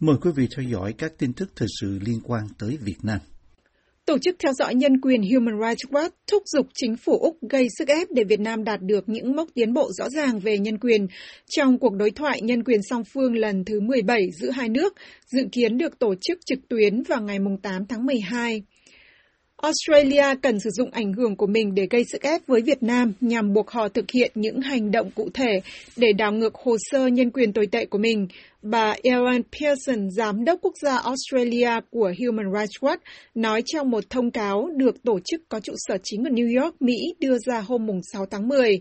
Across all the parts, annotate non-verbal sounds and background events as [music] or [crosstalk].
Mời quý vị theo dõi các tin tức thời sự liên quan tới Việt Nam. Tổ chức theo dõi nhân quyền Human Rights Watch thúc giục chính phủ Úc gây sức ép để Việt Nam đạt được những mốc tiến bộ rõ ràng về nhân quyền trong cuộc đối thoại nhân quyền song phương lần thứ 17 giữa hai nước, dự kiến được tổ chức trực tuyến vào ngày 8 tháng 12. Australia cần sử dụng ảnh hưởng của mình để gây sức ép với Việt Nam nhằm buộc họ thực hiện những hành động cụ thể để đảo ngược hồ sơ nhân quyền tồi tệ của mình. Bà Ellen Pearson, giám đốc quốc gia Australia của Human Rights Watch, nói trong một thông cáo được tổ chức có trụ sở chính ở New York, Mỹ đưa ra hôm 6 tháng 10.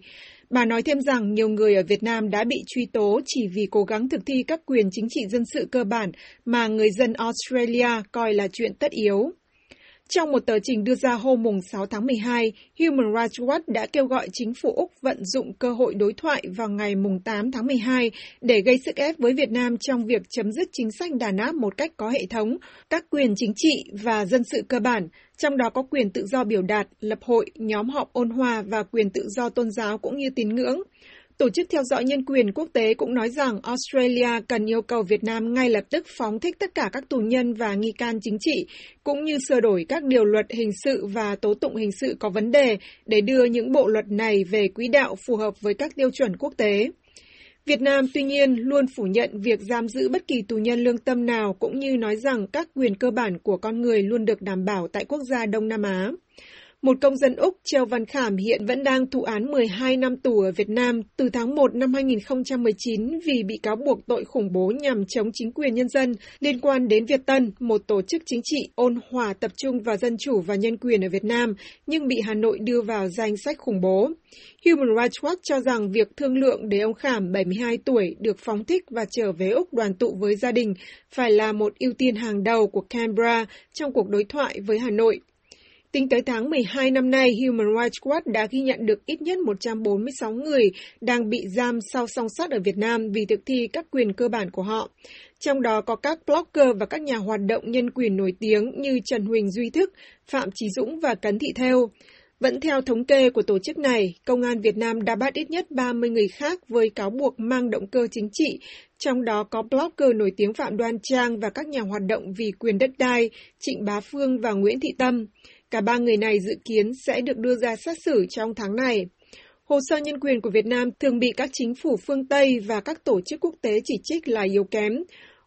Bà nói thêm rằng nhiều người ở Việt Nam đã bị truy tố chỉ vì cố gắng thực thi các quyền chính trị dân sự cơ bản mà người dân Australia coi là chuyện tất yếu. Trong một tờ trình đưa ra hôm 6 tháng 12, Human Rights Watch đã kêu gọi chính phủ Úc vận dụng cơ hội đối thoại vào ngày 8 tháng 12 để gây sức ép với Việt Nam trong việc chấm dứt chính sách đàn áp một cách có hệ thống, các quyền chính trị và dân sự cơ bản, trong đó có quyền tự do biểu đạt, lập hội, nhóm họp ôn hòa và quyền tự do tôn giáo cũng như tín ngưỡng. Tổ chức theo dõi nhân quyền quốc tế cũng nói rằng Australia cần yêu cầu Việt Nam ngay lập tức phóng thích tất cả các tù nhân và nghi can chính trị, cũng như sửa đổi các điều luật hình sự và tố tụng hình sự có vấn đề để đưa những bộ luật này về quỹ đạo phù hợp với các tiêu chuẩn quốc tế. Việt Nam tuy nhiên luôn phủ nhận việc giam giữ bất kỳ tù nhân lương tâm nào cũng như nói rằng các quyền cơ bản của con người luôn được đảm bảo tại quốc gia Đông Nam Á. Một công dân Úc, Treo Văn Khảm hiện vẫn đang thụ án 12 năm tù ở Việt Nam từ tháng 1 năm 2019 vì bị cáo buộc tội khủng bố nhằm chống chính quyền nhân dân liên quan đến Việt Tân, một tổ chức chính trị ôn hòa tập trung vào dân chủ và nhân quyền ở Việt Nam, nhưng bị Hà Nội đưa vào danh sách khủng bố. Human Rights Watch cho rằng việc thương lượng để ông Khảm 72 tuổi được phóng thích và trở về Úc đoàn tụ với gia đình phải là một ưu tiên hàng đầu của Canberra trong cuộc đối thoại với Hà Nội. Tính tới tháng 12 năm nay, Human Rights Watch đã ghi nhận được ít nhất 146 người đang bị giam sau song sắt ở Việt Nam vì thực thi các quyền cơ bản của họ. Trong đó có các blogger và các nhà hoạt động nhân quyền nổi tiếng như Trần Huỳnh Duy Thức, Phạm Trí Dũng và Cấn Thị Theo. Vẫn theo thống kê của tổ chức này, Công an Việt Nam đã bắt ít nhất 30 người khác với cáo buộc mang động cơ chính trị, trong đó có blogger nổi tiếng Phạm Đoan Trang và các nhà hoạt động vì quyền đất đai, Trịnh Bá Phương và Nguyễn Thị Tâm. Cả ba người này dự kiến sẽ được đưa ra xét xử trong tháng này. Hồ sơ nhân quyền của Việt Nam thường bị các chính phủ phương Tây và các tổ chức quốc tế chỉ trích là yếu kém.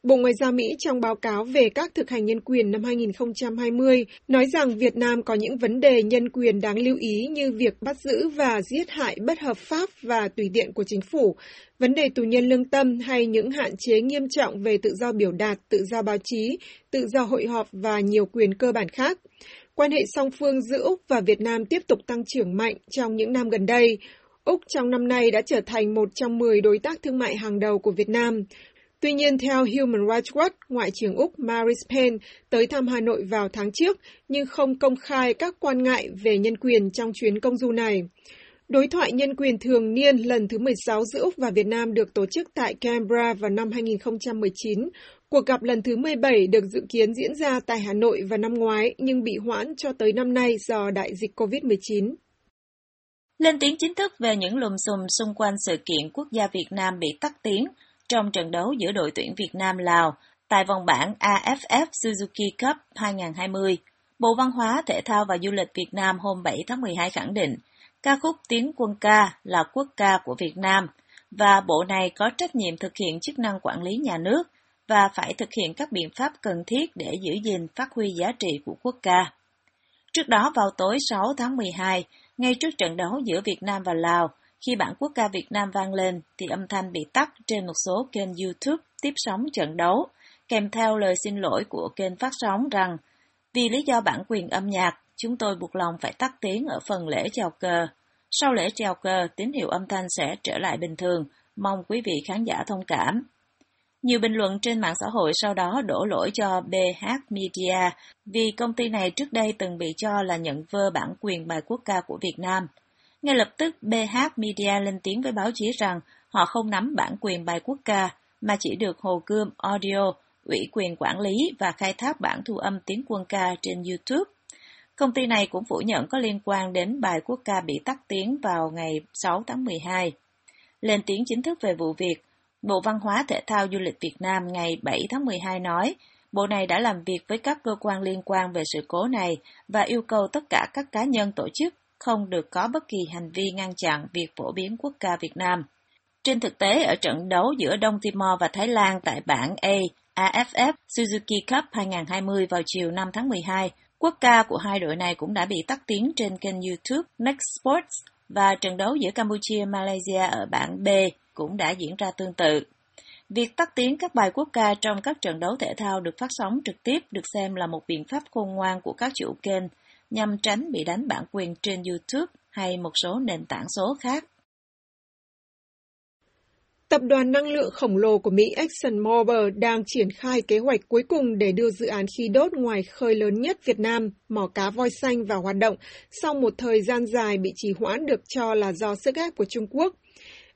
Bộ Ngoại giao Mỹ trong báo cáo về các thực hành nhân quyền năm 2020 nói rằng Việt Nam có những vấn đề nhân quyền đáng lưu ý như việc bắt giữ và giết hại bất hợp pháp và tùy tiện của chính phủ, vấn đề tù nhân lương tâm hay những hạn chế nghiêm trọng về tự do biểu đạt, tự do báo chí, tự do hội họp và nhiều quyền cơ bản khác. Quan hệ song phương giữa Úc và Việt Nam tiếp tục tăng trưởng mạnh trong những năm gần đây. Úc trong năm nay đã trở thành một trong 10 đối tác thương mại hàng đầu của Việt Nam. Tuy nhiên, theo Human Rights Watch, Ngoại trưởng Úc Maris Payne tới thăm Hà Nội vào tháng trước nhưng không công khai các quan ngại về nhân quyền trong chuyến công du này. Đối thoại nhân quyền thường niên lần thứ 16 giữa Úc và Việt Nam được tổ chức tại Canberra vào năm 2019 Cuộc gặp lần thứ 17 được dự kiến diễn ra tại Hà Nội vào năm ngoái nhưng bị hoãn cho tới năm nay do đại dịch COVID-19. Lên tiếng chính thức về những lùm xùm xung quanh sự kiện quốc gia Việt Nam bị tắt tiếng trong trận đấu giữa đội tuyển Việt Nam-Lào tại vòng bảng AFF Suzuki Cup 2020. Bộ Văn hóa, Thể thao và Du lịch Việt Nam hôm 7 tháng 12 khẳng định ca khúc Tiến quân ca là quốc ca của Việt Nam và bộ này có trách nhiệm thực hiện chức năng quản lý nhà nước và phải thực hiện các biện pháp cần thiết để giữ gìn phát huy giá trị của quốc ca. Trước đó vào tối 6 tháng 12, ngay trước trận đấu giữa Việt Nam và Lào, khi bản quốc ca Việt Nam vang lên thì âm thanh bị tắt trên một số kênh YouTube tiếp sóng trận đấu, kèm theo lời xin lỗi của kênh phát sóng rằng vì lý do bản quyền âm nhạc, chúng tôi buộc lòng phải tắt tiếng ở phần lễ chào cờ. Sau lễ chào cờ, tín hiệu âm thanh sẽ trở lại bình thường, mong quý vị khán giả thông cảm. Nhiều bình luận trên mạng xã hội sau đó đổ lỗi cho BH Media vì công ty này trước đây từng bị cho là nhận vơ bản quyền bài quốc ca của Việt Nam. Ngay lập tức BH Media lên tiếng với báo chí rằng họ không nắm bản quyền bài quốc ca mà chỉ được Hồ Gươm Audio ủy quyền quản lý và khai thác bản thu âm tiếng quân ca trên YouTube. Công ty này cũng phủ nhận có liên quan đến bài quốc ca bị tắt tiếng vào ngày 6 tháng 12. Lên tiếng chính thức về vụ việc, Bộ Văn hóa Thể thao Du lịch Việt Nam ngày 7 tháng 12 nói, Bộ này đã làm việc với các cơ quan liên quan về sự cố này và yêu cầu tất cả các cá nhân tổ chức không được có bất kỳ hành vi ngăn chặn việc phổ biến quốc ca Việt Nam. Trên thực tế, ở trận đấu giữa Đông Timor và Thái Lan tại bảng A, AFF Suzuki Cup 2020 vào chiều 5 tháng 12, quốc ca của hai đội này cũng đã bị tắt tiếng trên kênh YouTube Next Sports và trận đấu giữa Campuchia Malaysia ở bảng B cũng đã diễn ra tương tự. Việc tắt tiếng các bài quốc ca trong các trận đấu thể thao được phát sóng trực tiếp được xem là một biện pháp khôn ngoan của các chủ kênh nhằm tránh bị đánh bản quyền trên YouTube hay một số nền tảng số khác. Tập đoàn năng lượng khổng lồ của Mỹ ExxonMobil đang triển khai kế hoạch cuối cùng để đưa dự án khí đốt ngoài khơi lớn nhất Việt Nam, mỏ cá voi xanh vào hoạt động sau một thời gian dài bị trì hoãn được cho là do sức ép của Trung Quốc.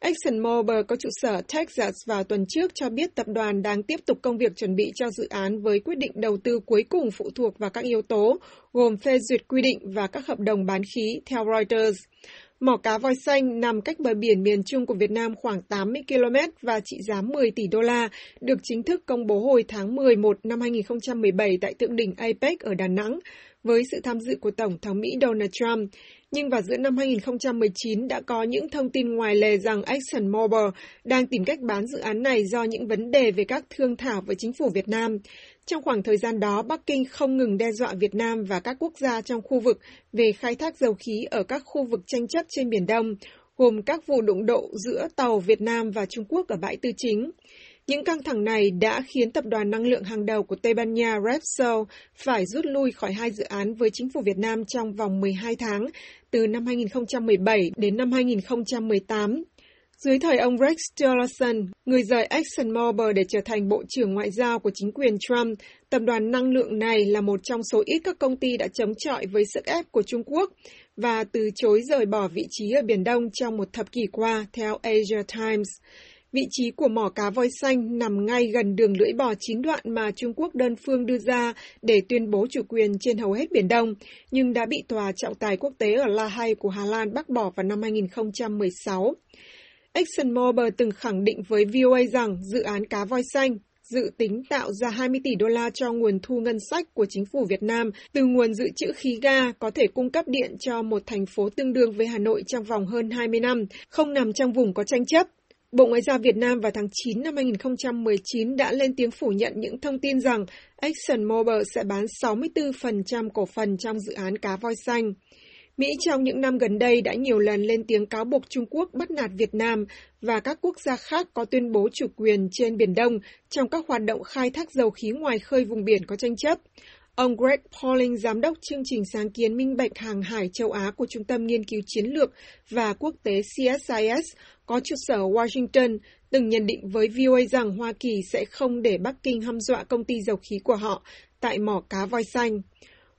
ExxonMobil có trụ sở Texas vào tuần trước cho biết tập đoàn đang tiếp tục công việc chuẩn bị cho dự án với quyết định đầu tư cuối cùng phụ thuộc vào các yếu tố, gồm phê duyệt quy định và các hợp đồng bán khí, theo Reuters. Mỏ cá voi xanh nằm cách bờ biển miền Trung của Việt Nam khoảng 80 km và trị giá 10 tỷ đô la, được chính thức công bố hồi tháng 11 năm 2017 tại thượng đỉnh APEC ở Đà Nẵng, với sự tham dự của Tổng thống Mỹ Donald Trump. Nhưng vào giữa năm 2019 đã có những thông tin ngoài lề rằng ExxonMobil đang tìm cách bán dự án này do những vấn đề về các thương thảo với chính phủ Việt Nam. Trong khoảng thời gian đó, Bắc Kinh không ngừng đe dọa Việt Nam và các quốc gia trong khu vực về khai thác dầu khí ở các khu vực tranh chấp trên Biển Đông, gồm các vụ đụng độ giữa tàu Việt Nam và Trung Quốc ở bãi tư chính. Những căng thẳng này đã khiến tập đoàn năng lượng hàng đầu của Tây Ban Nha Repsol phải rút lui khỏi hai dự án với chính phủ Việt Nam trong vòng 12 tháng, từ năm 2017 đến năm 2018. Dưới thời ông Rex Tillerson, người rời ExxonMobil để trở thành Bộ trưởng Ngoại giao của chính quyền Trump, tập đoàn năng lượng này là một trong số ít các công ty đã chống chọi với sức ép của Trung Quốc và từ chối rời bỏ vị trí ở Biển Đông trong một thập kỷ qua, theo Asia Times. Vị trí của mỏ cá voi xanh nằm ngay gần đường lưỡi bò chín đoạn mà Trung Quốc đơn phương đưa ra để tuyên bố chủ quyền trên hầu hết Biển Đông, nhưng đã bị Tòa trọng tài quốc tế ở La Hay của Hà Lan bác bỏ vào năm 2016. ExxonMobil từng khẳng định với VOA rằng dự án cá voi xanh dự tính tạo ra 20 tỷ đô la cho nguồn thu ngân sách của chính phủ Việt Nam từ nguồn dự trữ khí ga có thể cung cấp điện cho một thành phố tương đương với Hà Nội trong vòng hơn 20 năm, không nằm trong vùng có tranh chấp. Bộ Ngoại giao Việt Nam vào tháng 9 năm 2019 đã lên tiếng phủ nhận những thông tin rằng ExxonMobil sẽ bán 64% cổ phần trong dự án cá voi xanh. Mỹ trong những năm gần đây đã nhiều lần lên tiếng cáo buộc Trung Quốc bắt nạt Việt Nam và các quốc gia khác có tuyên bố chủ quyền trên Biển Đông trong các hoạt động khai thác dầu khí ngoài khơi vùng biển có tranh chấp. Ông Greg Pauling, giám đốc chương trình sáng kiến minh bạch hàng hải châu Á của Trung tâm Nghiên cứu Chiến lược và Quốc tế CSIS, có trụ sở Washington, từng nhận định với VOA rằng Hoa Kỳ sẽ không để Bắc Kinh hăm dọa công ty dầu khí của họ tại mỏ cá voi xanh.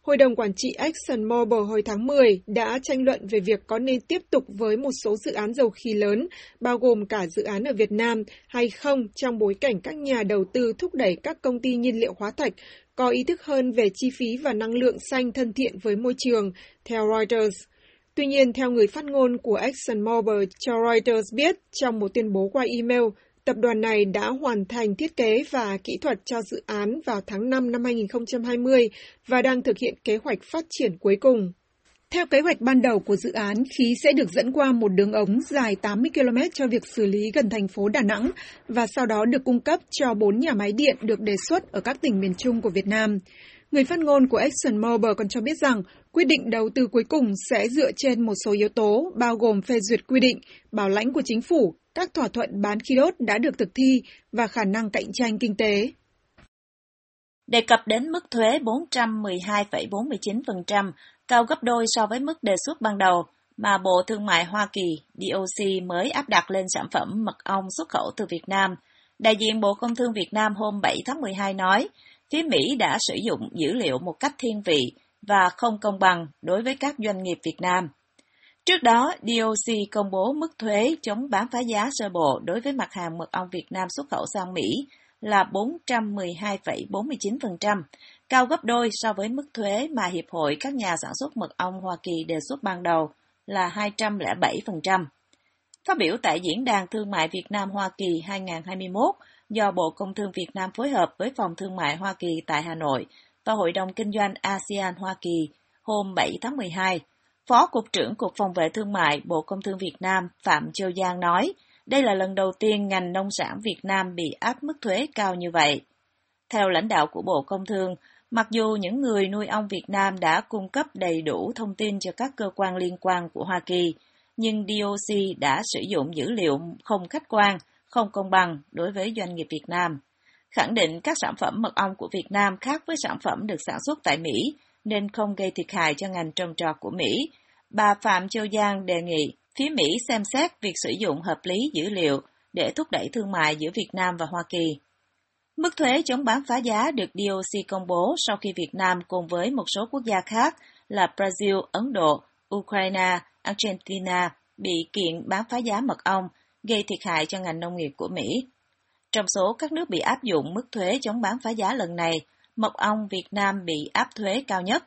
Hội đồng Quản trị ExxonMobil hồi tháng 10 đã tranh luận về việc có nên tiếp tục với một số dự án dầu khí lớn, bao gồm cả dự án ở Việt Nam, hay không trong bối cảnh các nhà đầu tư thúc đẩy các công ty nhiên liệu hóa thạch có ý thức hơn về chi phí và năng lượng xanh thân thiện với môi trường, theo Reuters. Tuy nhiên, theo người phát ngôn của ExxonMobil cho Reuters biết trong một tuyên bố qua email, tập đoàn này đã hoàn thành thiết kế và kỹ thuật cho dự án vào tháng 5 năm 2020 và đang thực hiện kế hoạch phát triển cuối cùng. Theo kế hoạch ban đầu của dự án, khí sẽ được dẫn qua một đường ống dài 80 km cho việc xử lý gần thành phố Đà Nẵng và sau đó được cung cấp cho bốn nhà máy điện được đề xuất ở các tỉnh miền Trung của Việt Nam. Người phát ngôn của ExxonMobil còn cho biết rằng quyết định đầu tư cuối cùng sẽ dựa trên một số yếu tố bao gồm phê duyệt quy định, bảo lãnh của chính phủ, các thỏa thuận bán khí đốt đã được thực thi và khả năng cạnh tranh kinh tế. Đề cập đến mức thuế 412,49%, cao gấp đôi so với mức đề xuất ban đầu mà Bộ Thương mại Hoa Kỳ DOC mới áp đặt lên sản phẩm mật ong xuất khẩu từ Việt Nam. Đại diện Bộ Công Thương Việt Nam hôm 7 tháng 12 nói, phía Mỹ đã sử dụng dữ liệu một cách thiên vị và không công bằng đối với các doanh nghiệp Việt Nam. Trước đó, DOC công bố mức thuế chống bán phá giá sơ bộ đối với mặt hàng mật ong Việt Nam xuất khẩu sang Mỹ là 412,49%, cao gấp đôi so với mức thuế mà Hiệp hội các nhà sản xuất mật ong Hoa Kỳ đề xuất ban đầu là 207%. Phát biểu tại Diễn đàn Thương mại Việt Nam-Hoa Kỳ 2021 do Bộ Công Thương Việt Nam phối hợp với Phòng Thương mại Hoa Kỳ tại Hà Nội và Hội đồng Kinh doanh ASEAN-Hoa Kỳ hôm 7 tháng 12, Phó Cục trưởng Cục Phòng vệ Thương mại Bộ Công Thương Việt Nam Phạm Châu Giang nói, đây là lần đầu tiên ngành nông sản Việt Nam bị áp mức thuế cao như vậy. Theo lãnh đạo của Bộ Công Thương, mặc dù những người nuôi ong Việt Nam đã cung cấp đầy đủ thông tin cho các cơ quan liên quan của Hoa Kỳ, nhưng DOC đã sử dụng dữ liệu không khách quan, không công bằng đối với doanh nghiệp Việt Nam. Khẳng định các sản phẩm mật ong của Việt Nam khác với sản phẩm được sản xuất tại Mỹ, nên không gây thiệt hại cho ngành trồng trọt của Mỹ. Bà Phạm Châu Giang đề nghị phía Mỹ xem xét việc sử dụng hợp lý dữ liệu để thúc đẩy thương mại giữa Việt Nam và Hoa Kỳ. Mức thuế chống bán phá giá được DOC công bố sau khi Việt Nam cùng với một số quốc gia khác là Brazil, Ấn Độ, Ukraine, Argentina bị kiện bán phá giá mật ong, gây thiệt hại cho ngành nông nghiệp của Mỹ. Trong số các nước bị áp dụng mức thuế chống bán phá giá lần này, mật ong Việt Nam bị áp thuế cao nhất.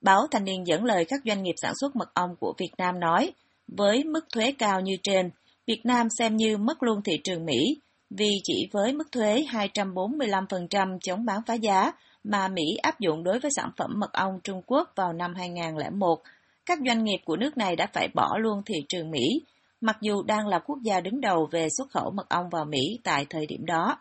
Báo Thanh niên dẫn lời các doanh nghiệp sản xuất mật ong của Việt Nam nói, với mức thuế cao như trên, Việt Nam xem như mất luôn thị trường Mỹ, vì chỉ với mức thuế 245% chống bán phá giá mà Mỹ áp dụng đối với sản phẩm mật ong Trung Quốc vào năm 2001, các doanh nghiệp của nước này đã phải bỏ luôn thị trường Mỹ, mặc dù đang là quốc gia đứng đầu về xuất khẩu mật ong vào Mỹ tại thời điểm đó.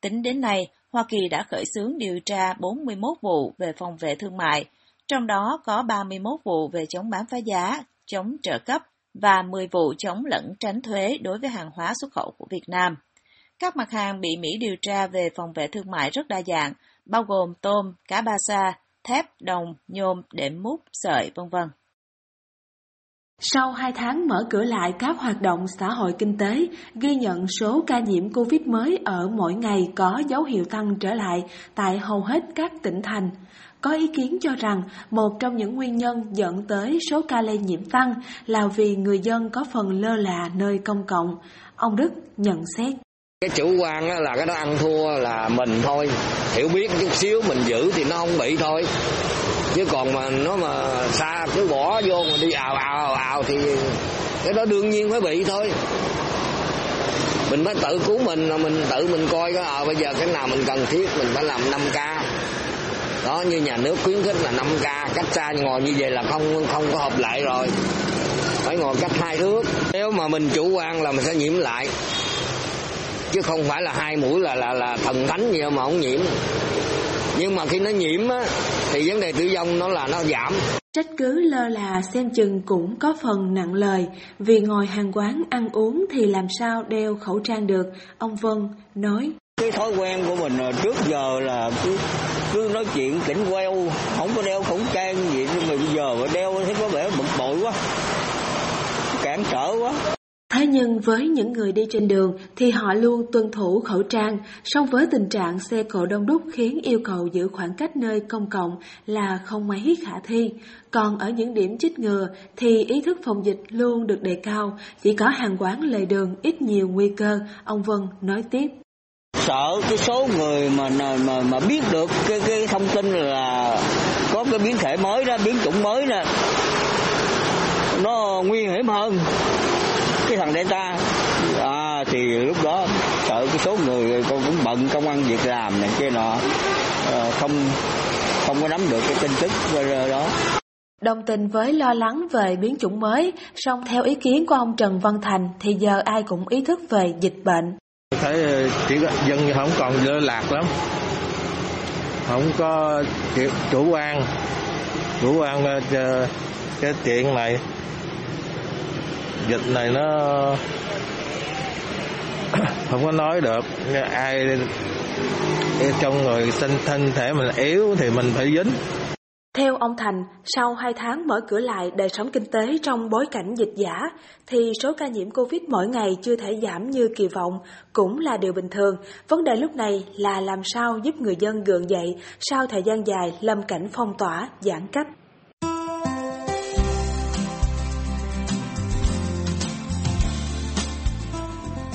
Tính đến nay, Hoa Kỳ đã khởi xướng điều tra 41 vụ về phòng vệ thương mại, trong đó có 31 vụ về chống bán phá giá, chống trợ cấp và 10 vụ chống lẫn tránh thuế đối với hàng hóa xuất khẩu của Việt Nam. Các mặt hàng bị Mỹ điều tra về phòng vệ thương mại rất đa dạng, bao gồm tôm, cá ba sa, thép, đồng, nhôm, đệm mút, sợi, vân vân. Sau 2 tháng mở cửa lại các hoạt động xã hội kinh tế, ghi nhận số ca nhiễm Covid mới ở mỗi ngày có dấu hiệu tăng trở lại tại hầu hết các tỉnh thành. Có ý kiến cho rằng một trong những nguyên nhân dẫn tới số ca lây nhiễm tăng là vì người dân có phần lơ là nơi công cộng. Ông Đức nhận xét. Cái chủ quan là cái đó ăn thua là mình thôi, hiểu biết chút xíu mình giữ thì nó không bị thôi. Chứ còn mà nó mà xa cứ bỏ vô mà đi ào ào ào ào thì cái đó đương nhiên phải bị thôi. Mình phải tự cứu mình là mình tự mình coi cái à, ờ, bây giờ cái nào mình cần thiết mình phải làm 5 k. Đó như nhà nước khuyến khích là 5 k cách xa ngồi như vậy là không không có hợp lệ rồi. Phải ngồi cách hai thước. Nếu mà mình chủ quan là mình sẽ nhiễm lại chứ không phải là hai mũi là là là thần thánh gì mà không nhiễm. Nhưng mà khi nó nhiễm á thì vấn đề tử vong nó là nó giảm. Trách cứ lơ là xem chừng cũng có phần nặng lời, vì ngồi hàng quán ăn uống thì làm sao đeo khẩu trang được, ông Vân nói. Cái thói quen của mình trước giờ là cứ, cứ nói chuyện tỉnh queo, không có đeo khẩu trang gì, nhưng mà bây giờ mà đeo thấy có vẻ bực bội quá, cản trở quá. Thế nhưng với những người đi trên đường thì họ luôn tuân thủ khẩu trang, song với tình trạng xe cộ đông đúc khiến yêu cầu giữ khoảng cách nơi công cộng là không mấy khả thi. Còn ở những điểm chích ngừa thì ý thức phòng dịch luôn được đề cao, chỉ có hàng quán lề đường ít nhiều nguy cơ, ông Vân nói tiếp. Sợ cái số người mà mà mà biết được cái cái thông tin là có cái biến thể mới đó, biến chủng mới nè, nó nguy hiểm hơn cái thằng delta à, thì lúc đó sợ cái số người con cũng bận công ăn việc làm này kia nọ. À, không không có nắm được cái tin tức đó. Đồng tình với lo lắng về biến chủng mới, song theo ý kiến của ông Trần Văn Thành thì giờ ai cũng ý thức về dịch bệnh. Thấy ờ, chỉ dân không còn lơ lạc lắm, không có chủ quan, chủ quan ờ, cái chuyện này dịch này nó [coughs] không có nói được ai trong người sinh thân thể mình yếu thì mình phải dính theo ông Thành, sau 2 tháng mở cửa lại đời sống kinh tế trong bối cảnh dịch giả, thì số ca nhiễm Covid mỗi ngày chưa thể giảm như kỳ vọng cũng là điều bình thường. Vấn đề lúc này là làm sao giúp người dân gượng dậy sau thời gian dài lâm cảnh phong tỏa, giãn cách.